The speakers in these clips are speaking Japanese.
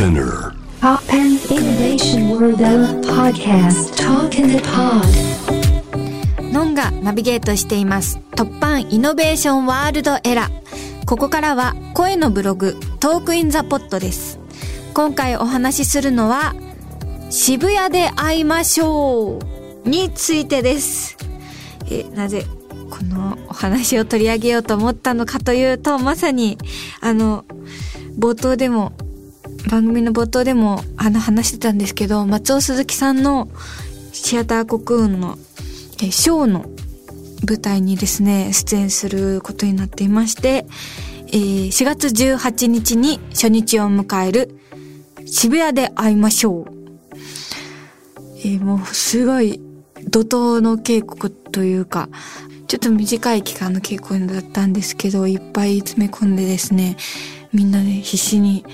Spinner. Pop and Innovation World Podcast. Talk in the Pod. ノンがナビゲートしています。突破イノベーションワールドエラーここからは声のブログトークインザポットです。今回お話しするのは渋谷で会いましょうについてです。えなぜこのお話を取り上げようと思ったのかというとまさにあの冒頭でも番組の冒頭でもあの話してたんですけど松尾鈴木さんのシアターコクーンのえショーの舞台にですね出演することになっていまして、えー4月18日に初日を迎える渋谷で会いましょう、えーもうすごい怒涛の稽古というかちょっと短い期間の稽古だったんですけどいっぱい詰め込んでですねみんなで必死に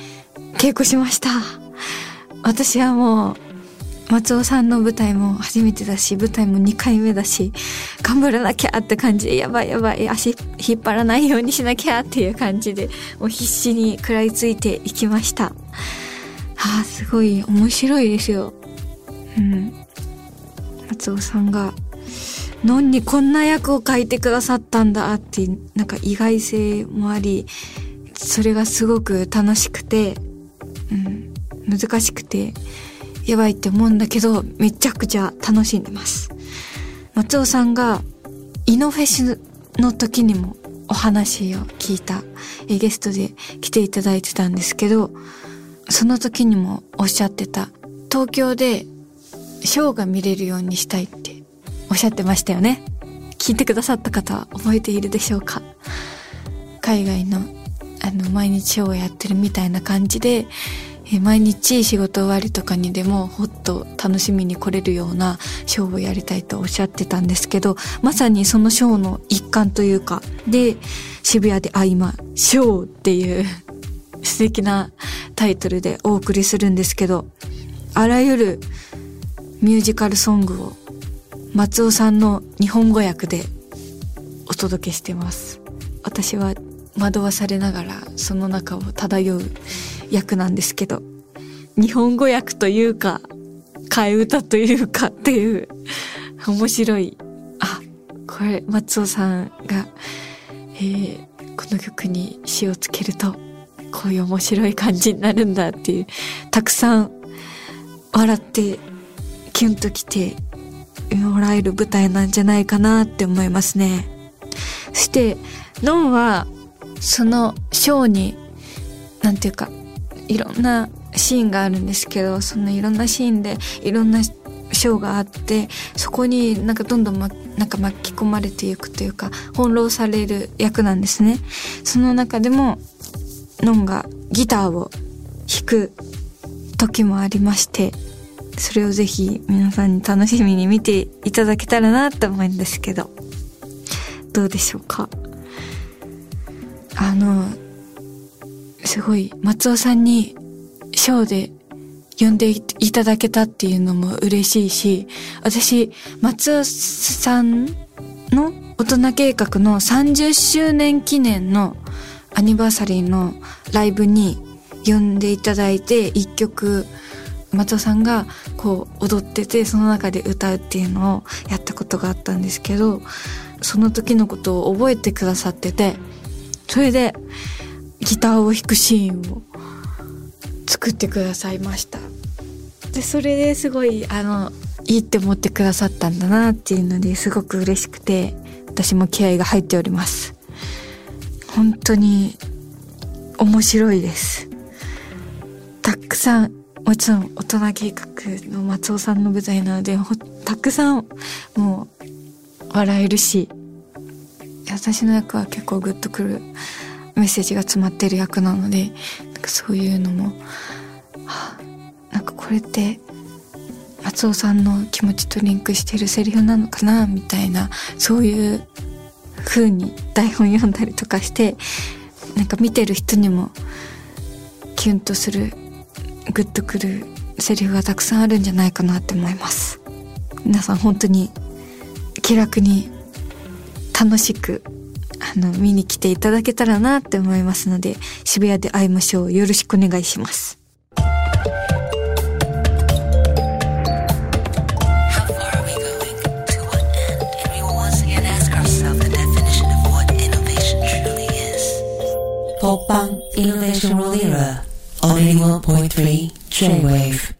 稽古しました。私はもう松尾さんの舞台も初めてだし舞台も2回目だし頑張らなきゃって感じでやばいやばい足引っ張らないようにしなきゃっていう感じでもう必死に食らいついていきました。あーすごい面白いですよ。うん。松尾さんが「のんにこんな役を書いてくださったんだ」ってなんか意外性もありそれがすごく楽しくて、難しくてやばいって思うんだけどめちゃくちゃ楽しんでます。松尾さんがイノフェスの時にもお話を聞いたえゲストで来ていただいてたんですけどその時にもおっしゃってた東京でショーが見れるようにしたいっておっしゃってましたよね。聞いてくださった方は覚えているでしょうか。海外のあの毎日ショーをやってるみたいな感じで毎日仕事終わりとかにでもほっと楽しみに来れるようなショーをやりたいとおっしゃってたんですけどまさにそのショーの一環というかで渋谷で会いましょうっていう 素敵なタイトルでお送りするんですけどあらゆるミュージカルソングを松尾さんの日本語訳でお届けしてます。私は惑わされながらその中を漂う役なんですけど日本語訳というか替え歌というかっていう面白い。あこれ松尾さんが、えーこの曲に詩をつけるとこういう面白い感じになるんだっていうたくさん笑ってキュンときてもらえる舞台なんじゃないかなって思いますね。そしてノンはそのショーになんていうかいろんなシーンがあるんですけどそのいろんなシーンでいろんなショーがあってそこになんかどんどん、ま、なんか巻き込まれていくというか翻弄される役なんですね。その中でもノンがギターを弾く時もありましてそれをぜひ皆さんに楽しみに見ていただけたらなと思うんですけどどうでしょうか？あのすごい松尾さんにショーで呼んでいただけたっていうのも嬉しいし私松尾さんの大人計画の30周年記念のアニバーサリーのライブに呼んでいただいて一曲松尾さんがこう踊っててその中で歌うっていうのをやったことがあったんですけどその時のことを覚えてくださっててそれでギターを弾くシーンを作ってくださいました。でそれですごいあのいいって思ってくださったんだなっていうのですごく嬉しくて私も気合が入っております。本当に面白いです。たくさんもちろん大人計画の松尾さんの舞台なのでほたくさんもう笑えるし私の役は結構グッとくるメッセージが詰まってる役なのでなんかそういうのも、あ、なんかこれって松尾さんの気持ちとリンクしてるセリフなのかなみたいなそういう風に台本読んだりとかしてなんか見てる人にもキュンとするグッとくるセリフがたくさんあるんじゃないかなって思います。皆さん本当に気楽に楽しくあの、見に来ていただけたらなって思いますので、渋谷で会いましょう。よろしくお願いします。ポッパンイノベーションロリーラー、81.3 J-Wave。